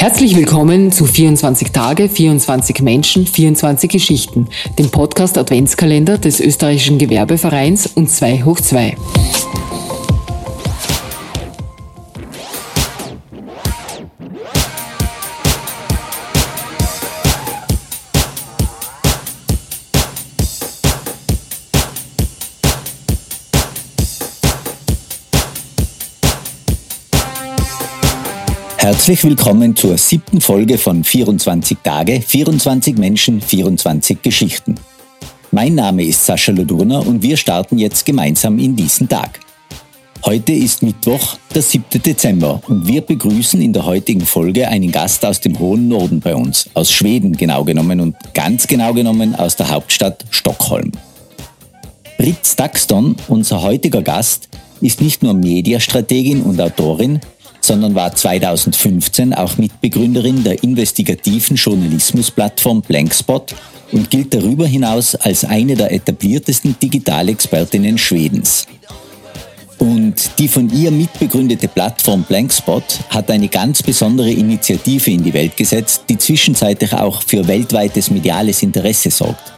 Herzlich willkommen zu 24 Tage, 24 Menschen, 24 Geschichten, dem Podcast Adventskalender des österreichischen Gewerbevereins und 2 hoch 2. Herzlich willkommen zur siebten Folge von 24 Tage, 24 Menschen, 24 Geschichten. Mein Name ist Sascha Lodurner und wir starten jetzt gemeinsam in diesen Tag. Heute ist Mittwoch, der 7. Dezember und wir begrüßen in der heutigen Folge einen Gast aus dem hohen Norden bei uns, aus Schweden genau genommen und ganz genau genommen aus der Hauptstadt Stockholm. Britt Stakston, unser heutiger Gast, ist nicht nur Mediastrategin und Autorin, sondern war 2015 auch Mitbegründerin der investigativen Journalismusplattform Blankspot und gilt darüber hinaus als eine der etabliertesten Digitalexpertinnen Schwedens. Und die von ihr mitbegründete Plattform Blankspot hat eine ganz besondere Initiative in die Welt gesetzt, die zwischenzeitlich auch für weltweites mediales Interesse sorgt.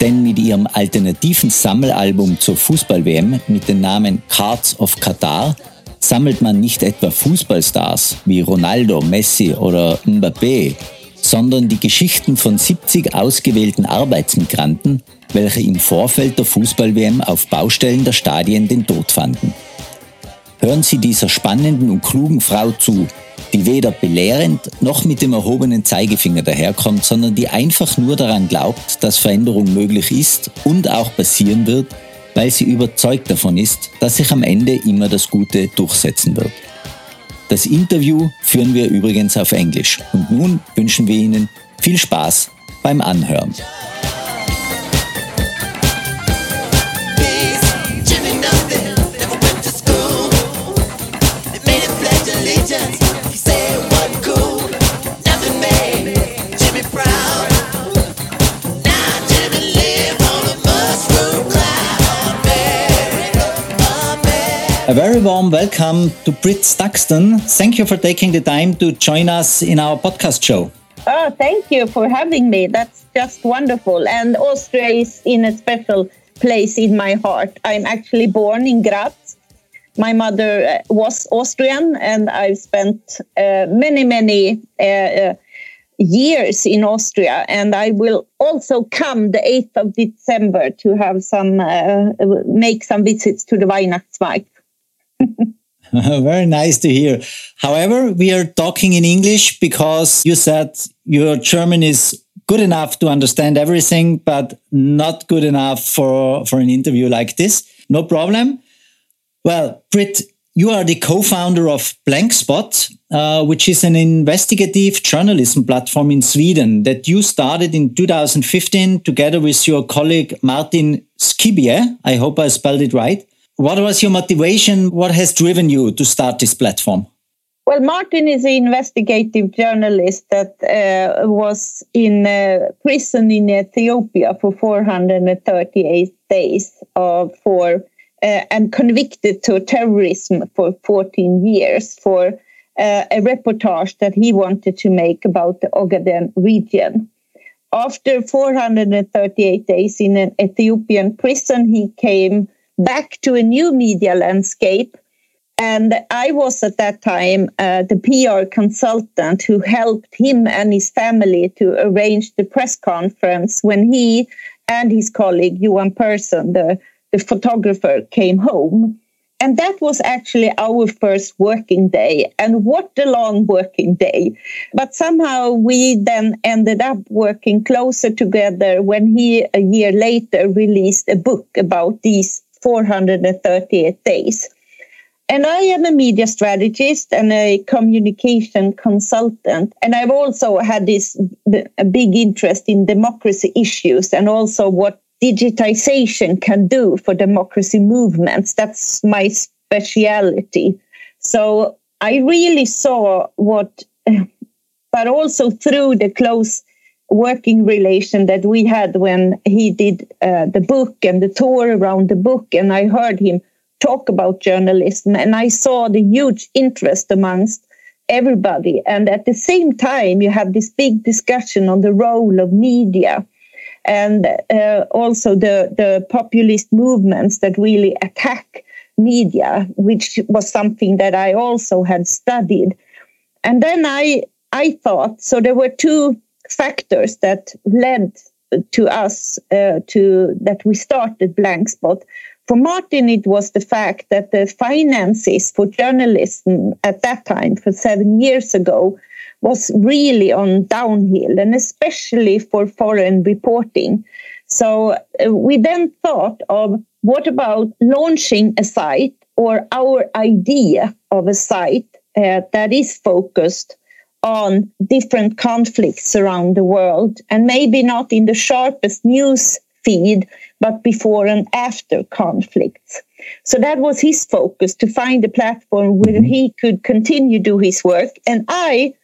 Denn mit ihrem alternativen Sammelalbum zur Fußball-WM mit dem Namen Cards of Qatar sammelt man nicht etwa Fußballstars wie Ronaldo, Messi oder Mbappé, sondern die Geschichten von 70 ausgewählten Arbeitsmigranten, welche im Vorfeld der Fußball-WM auf Baustellen der Stadien den Tod fanden. Hören Sie dieser spannenden und klugen Frau zu, die weder belehrend noch mit dem erhobenen Zeigefinger daherkommt, sondern die einfach nur daran glaubt, dass Veränderung möglich ist und auch passieren wird, weil sie überzeugt davon ist, dass sich am Ende immer das Gute durchsetzen wird. Das Interview führen wir übrigens auf Englisch und nun wünschen wir Ihnen viel Spaß beim Anhören. A very warm welcome to Brit Stakston. Thank you for taking the time to join us in our podcast show. Oh, thank you for having me. That's just wonderful. And Austria is in a special place in my heart. I'm actually born in Graz. My mother uh, was Austrian, and I've spent uh, many, many uh, uh, years in Austria. And I will also come the 8th of December to have some, uh, make some visits to the Weihnachtsmarkt. Very nice to hear. However, we are talking in English because you said your German is good enough to understand everything, but not good enough for, for an interview like this. No problem. Well, Brit, you are the co-founder of Blankspot, uh, which is an investigative journalism platform in Sweden that you started in 2015 together with your colleague Martin Schibbye. I hope I spelled it right. What was your motivation? What has driven you to start this platform? Well, Martin is an investigative journalist that uh, was in uh, prison in Ethiopia for 438 days uh, for and convicted to terrorism for 14 years for uh, a reportage that he wanted to make about the Ogaden region. After 438 days in an Ethiopian prison, he came back to a new media landscape. And I was at that time uh, the PR consultant who helped him and his family to arrange the press conference when he and his colleague, Johan Persson, the, the photographer, came home. And that was actually our first working day. And what a long working day. But somehow we then ended up working closer together when he, a year later, released a book about these 438 days. And I am a media strategist and a communication consultant. And I've also had this a big interest in democracy issues and also what digitization can do for democracy movements. That's my speciality. So I really saw what, but also through the close working relation that we had when he did uh, the book and the tour around the book. And I heard him talk about journalism and I saw the huge interest amongst everybody. And at the same time, you have this big discussion on the role of media and uh, also the, the populist movements that really attack media, which was something that I also had studied. And then I, I thought, so there were two factors that led to us uh, to that we started Blankspot. For martin it was the fact that the finances for journalism at that time for seven years ago was really on downhill and especially for foreign reporting. So uh, we then thought of what about launching a site or our idea of a site uh, that is focused on different conflicts around the world and maybe not in the sharpest news feed but before and after conflicts. So that was his focus to find a platform where mm-hmm. he could continue do his work. And i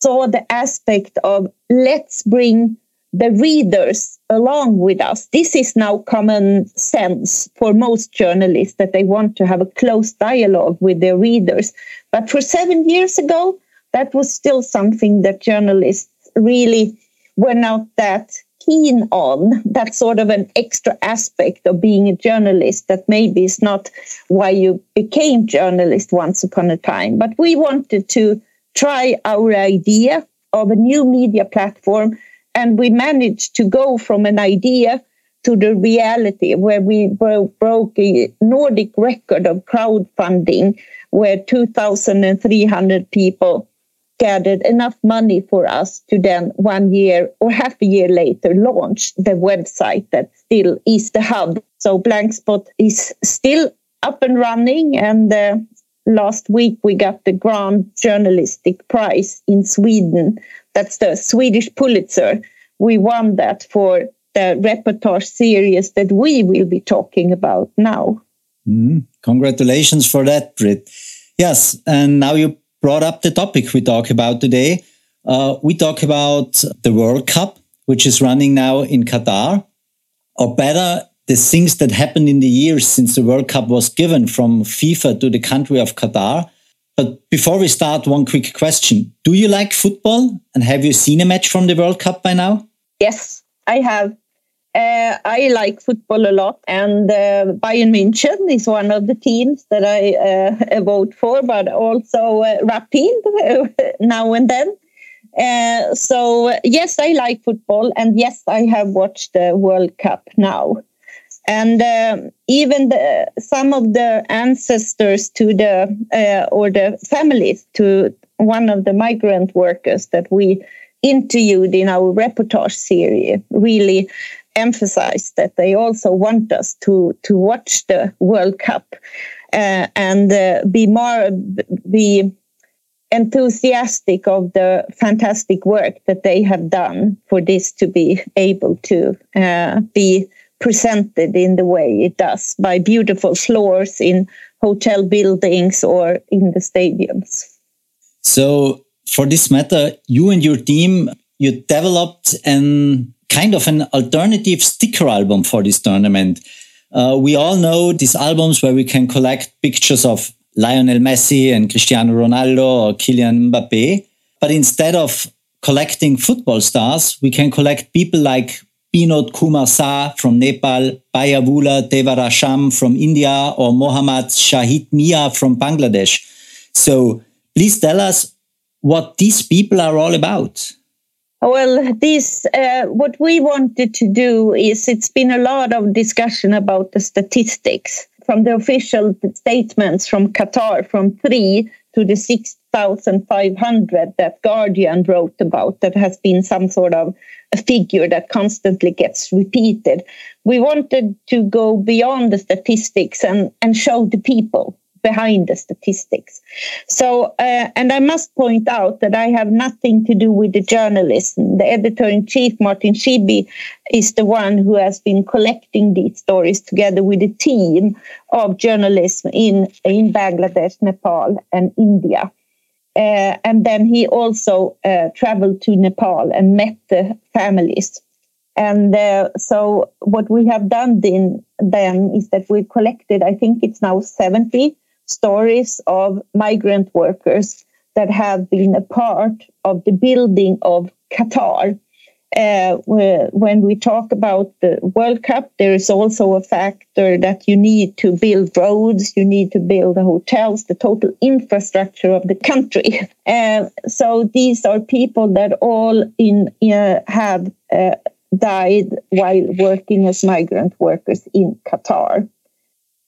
saw the aspect of let's bring the readers along with us. This is now common sense for most journalists that they want to have a close dialogue with their readers. But for 7 years ago that was still something that journalists really were not that keen on. That sort of an extra aspect of being a journalist that maybe is not why you became journalist once upon a time. But we wanted to try our idea of a new media platform, and we managed to go from an idea to the reality where we broke a Nordic record of crowdfunding where 2,300 people gathered enough money for us to then one year or half a year later launch the website that still is the hub. So Blankspot is still up and running and uh, last week we got the Grand Journalistic Prize in Sweden. That's the Swedish Pulitzer. We won that for the reportage series that we will be talking about now. Mm, congratulations for that, Brit. Yes, and now you brought up the topic we talk about today. Uh, we talk about the World Cup, which is running now in Qatar, or better, the things that happened in the years since the World Cup was given from FIFA to the country of Qatar. But before we start, one quick question. Do you like football? And have you seen a match from the World Cup by now? Yes, I have. Uh, I like football a lot, and uh, Bayern München is one of the teams that I uh, vote for, but also Rapid now and then. So yes, I like football, and yes, I have watched the World Cup now. And even the, some of the ancestors to the or the families to one of the migrant workers that we interviewed in our reportage series really emphasize that they also want us to to watch the World Cup uh, and uh, be more be enthusiastic of the fantastic work that they have done for this to be able to uh, be presented in the way it does by beautiful floors in hotel buildings or in the stadiums. So, for this matter, you and your team you developed an kind of an alternative sticker album for this tournament. Uh, we all know these albums where we can collect pictures of Lionel Messi and Cristiano Ronaldo or Kylian Mbappe. But instead of collecting football stars, we can collect people like Binod Kumar Shah from Nepal, Bayavula Devarasham from India, or Mohammad Shahid Mia from Bangladesh. So please tell us what these people are all about. Well, this uh, what we wanted to do is it's been a lot of discussion about the statistics from the official statements from Qatar from three to the six thousand five hundred that Guardian wrote about. That has been some sort of a figure that constantly gets repeated. We wanted to go beyond the statistics and and show the people behind the statistics. So, uh, and I must point out that I have nothing to do with the journalism. The editor in chief, Martin Schibbye, is the one who has been collecting these stories together with a team of journalists in, in Bangladesh, Nepal, and India. Uh, and then he also uh, traveled to Nepal and met the families. And uh, so, what we have done then, then is that we've collected, I think it's now 70 stories of migrant workers that have been a part of the building of Qatar. Uh, when we talk about the World Cup, there is also a factor that you need to build roads, you need to build hotels, the total infrastructure of the country. Uh, so these are people that all in uh, have uh, died while working as migrant workers in Qatar.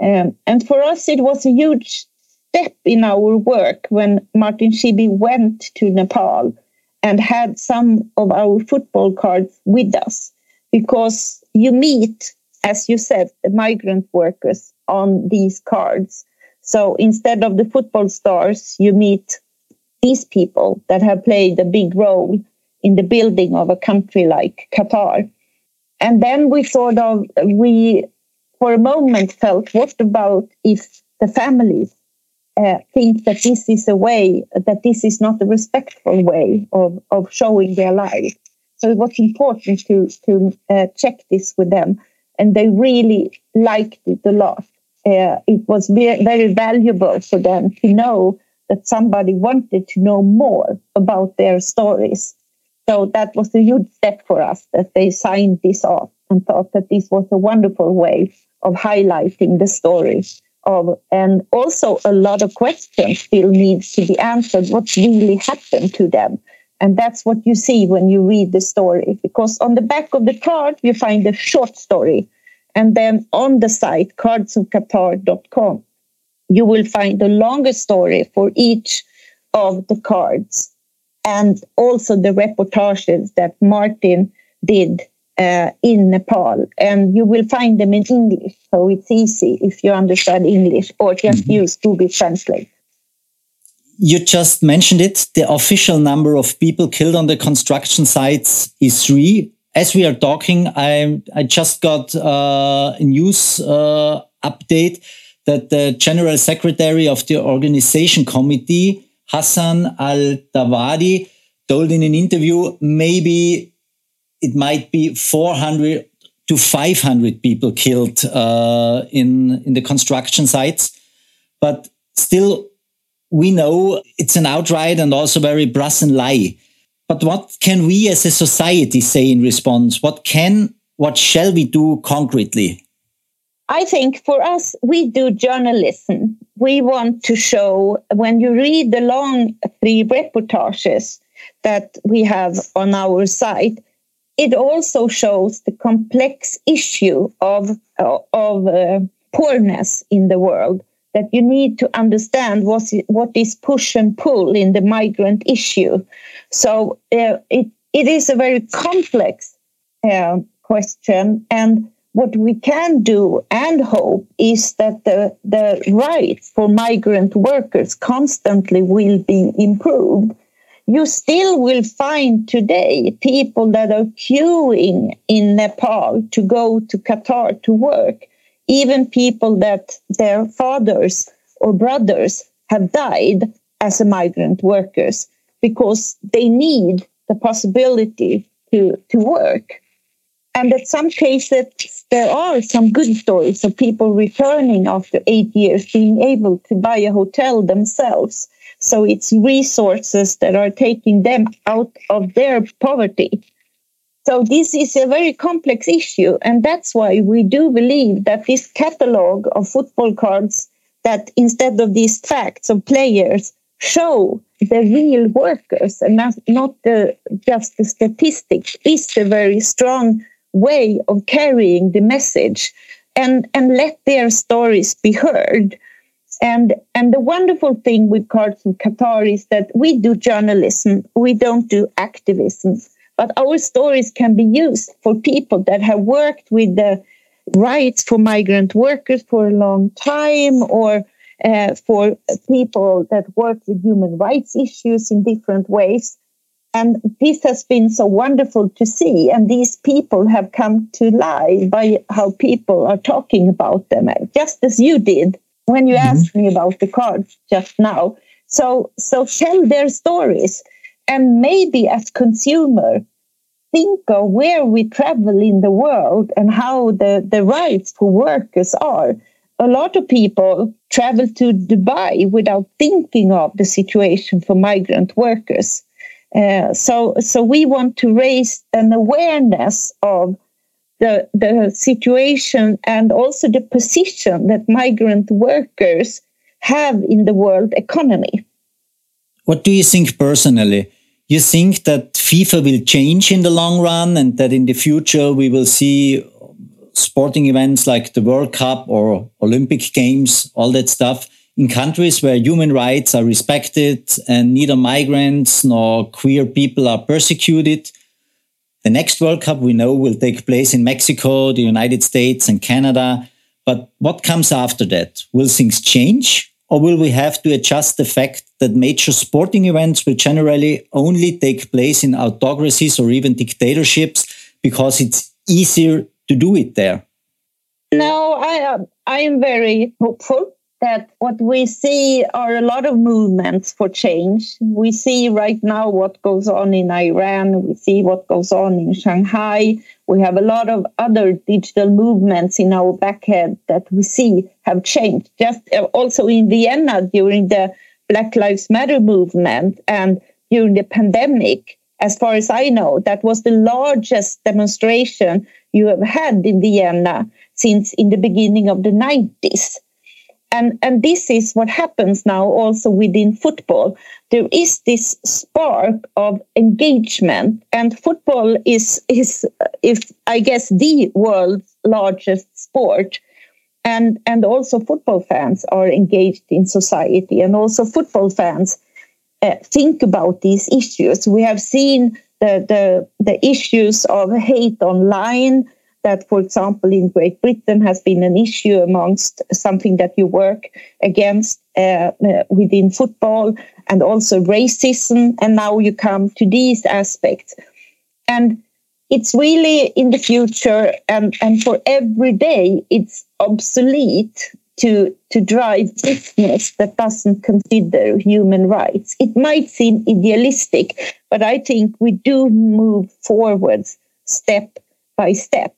Um, and for us, it was a huge step in our work when Martin Schibbye went to Nepal and had some of our football cards with us because you meet, as you said, the migrant workers on these cards. So instead of the football stars, you meet these people that have played a big role in the building of a country like Qatar. And then we sort of, we for a moment felt, what about if the families uh, think that this is a way, that this is not a respectful way of, of showing their life. So it was important to, to uh, check this with them. And they really liked it a lot. Uh, it was very, very valuable for them to know that somebody wanted to know more about their stories. So that was a huge step for us that they signed this off and thought that this was a wonderful way of highlighting the story of and also a lot of questions still needs to be answered what really happened to them. And that's what you see when you read the story because on the back of the card you find a short story and then on the site cardsofqatar.com you will find the longer story for each of the cards and also the reportages that martin did uh, in Nepal, and you will find them in English. So it's easy if you understand English, or just mm -hmm. use Google Translate. You just mentioned it. The official number of people killed on the construction sites is three. As we are talking, I I just got uh, a news uh, update that the general secretary of the organization committee, Hassan Al Thawadi, told in an interview maybe it might be 400 to 500 people killed uh, in in the construction sites, but still we know it's an outright and also very brazen lie. But what can we as a society say in response? What can what shall we do concretely? I think for us, we do journalism. We want to show when you read the long three reportages that we have on our site, it also shows the complex issue of, of uh, poorness in the world that you need to understand what is, what is push and pull in the migrant issue. So uh, it, it is a very complex uh, question. And what we can do and hope is that the, the rights for migrant workers constantly will be improved you still will find today people that are queuing in Nepal to go to Qatar to work, even people that their fathers or brothers have died as migrant workers because they need the possibility to, to work. And in some cases, there are some good stories of people returning after eight years, being able to buy a hotel themselves so it's resources that are taking them out of their poverty. So this is a very complex issue. And that's why we do believe that this catalog of football cards that instead of these facts of players show the real workers and not, not the, just the statistics is a very strong way of carrying the message and, and let their stories be heard. And and the wonderful thing with Cards of Qatar is that we do journalism, we don't do activism, but our stories can be used for people that have worked with the rights for migrant workers for a long time, or uh, for people that work with human rights issues in different ways. And this has been so wonderful to see. And these people have come to life by how people are talking about them, just as you did when you mm-hmm. asked me about the cards just now. So, so tell their stories. And maybe as consumer, think of where we travel in the world and how the, the rights for workers are. a lot of people travel to Dubai without thinking of the situation for migrant workers. Uh, so, so we want to raise an awareness of the, the situation and also the position that migrant workers have in the world economy. What do you think personally? You think that FIFA will change in the long run and that in the future we will see sporting events like the World Cup or Olympic Games, all that stuff in countries where human rights are respected and neither migrants nor queer people are persecuted. The next World Cup we know will take place in Mexico, the United States, and Canada. But what comes after that? Will things change? Or will we have to adjust the fact that major sporting events will generally only take place in autocracies or even dictatorships because it's easier to do it there? No, I am. I am very hopeful that what we see are a lot of movements for change. We see right now what goes on in Iran. We see what goes on in Shanghai. We have a lot of other digital movements in our backhead that we see have changed. Just uh, also in Vienna during the Black Lives Matter movement and during the pandemic, as far as I know, that was the largest demonstration you have had in Vienna since in the beginning of the 90s. And, and this is what happens now also within football. There is this spark of engagement, and football is, is if I guess, the world's largest sport. And, and also, football fans are engaged in society, and also, football fans uh, think about these issues. We have seen the, the, the issues of hate online, that, for example, in Great Britain has been an issue amongst something that you work against uh, uh, within football and also racism. And now you come to these aspects. And it's really in the future and, and for every day, it's obsolete to, to drive business that doesn't consider human rights. It might seem idealistic, but I think we do move forwards step by step.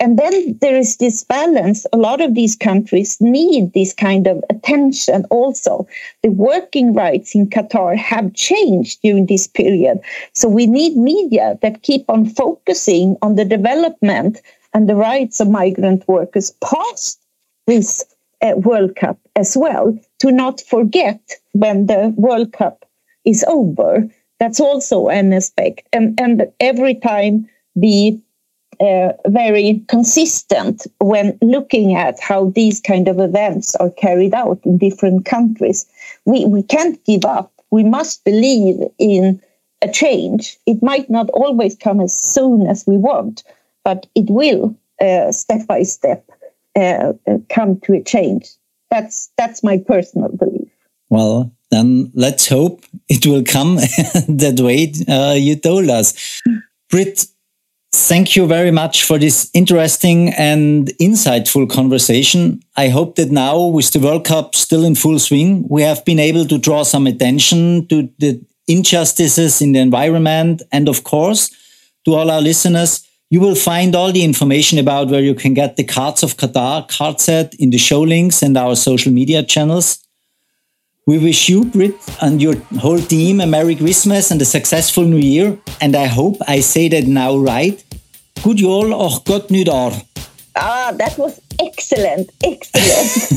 And then there is this balance. A lot of these countries need this kind of attention also. The working rights in Qatar have changed during this period. So we need media that keep on focusing on the development and the rights of migrant workers past this uh, World Cup as well, to not forget when the World Cup is over. That's also an aspect. And, and every time be uh, very consistent when looking at how these kind of events are carried out in different countries. We, we can't give up. We must believe in a change. It might not always come as soon as we want, but it will uh, step by step uh, uh come to a change. That's that's my personal belief. Well, then let's hope it will come that way uh, you told us. Brit, Thank you very much for this interesting and insightful conversation. I hope that now, with the World Cup still in full swing, we have been able to draw some attention to the injustices in the environment. And of course, to all our listeners, you will find all the information about where you can get the Cards of Qatar card set in the show links and our social media channels. We wish you, Brit, and your whole team a Merry Christmas and a successful New Year. And I hope I say that now right. Good jul och gott nytt. Ah, that was excellent, excellent.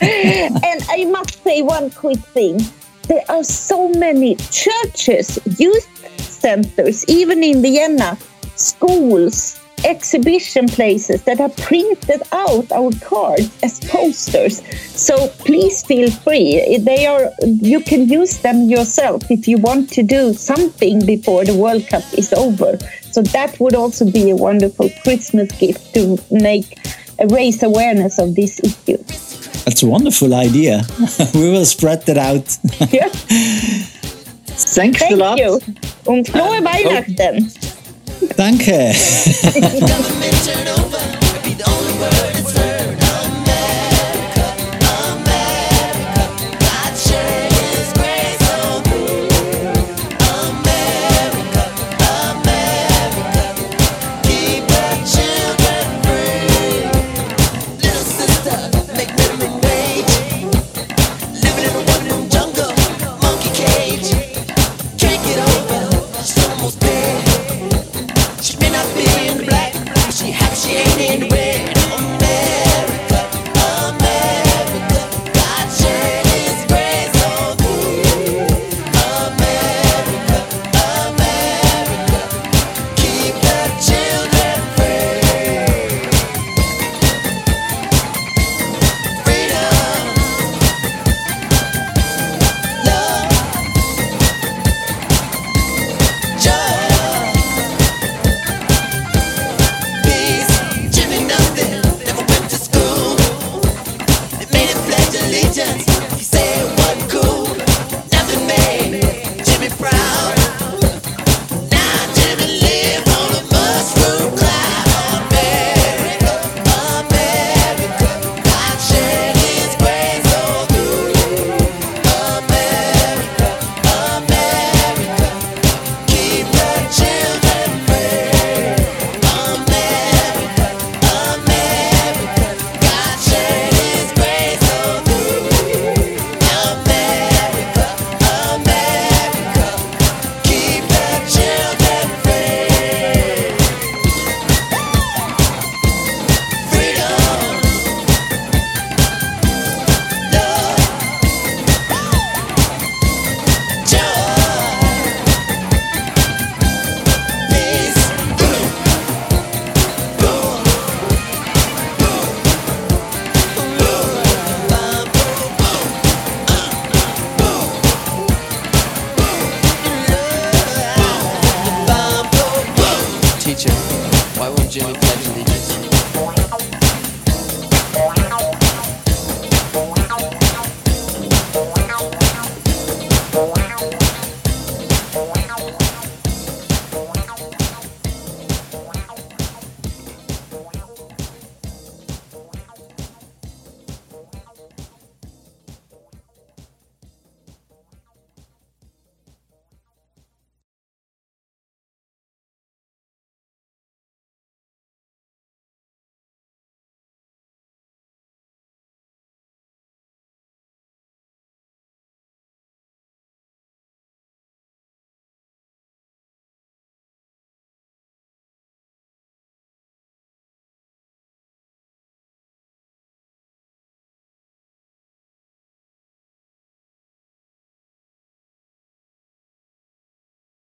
and I must say one quick thing. There are so many churches, youth centers, even in Vienna, schools, exhibition places that have printed out our cards as posters. So please feel free. They are you can use them yourself if you want to do something before the World Cup is over. So that would also be a wonderful Christmas gift to make raise awareness of this issue. That's a wonderful idea. we will spread that out. yeah. Thanks Thank a lot. you. Und frohe uh, oh. Weihnachten. Danke.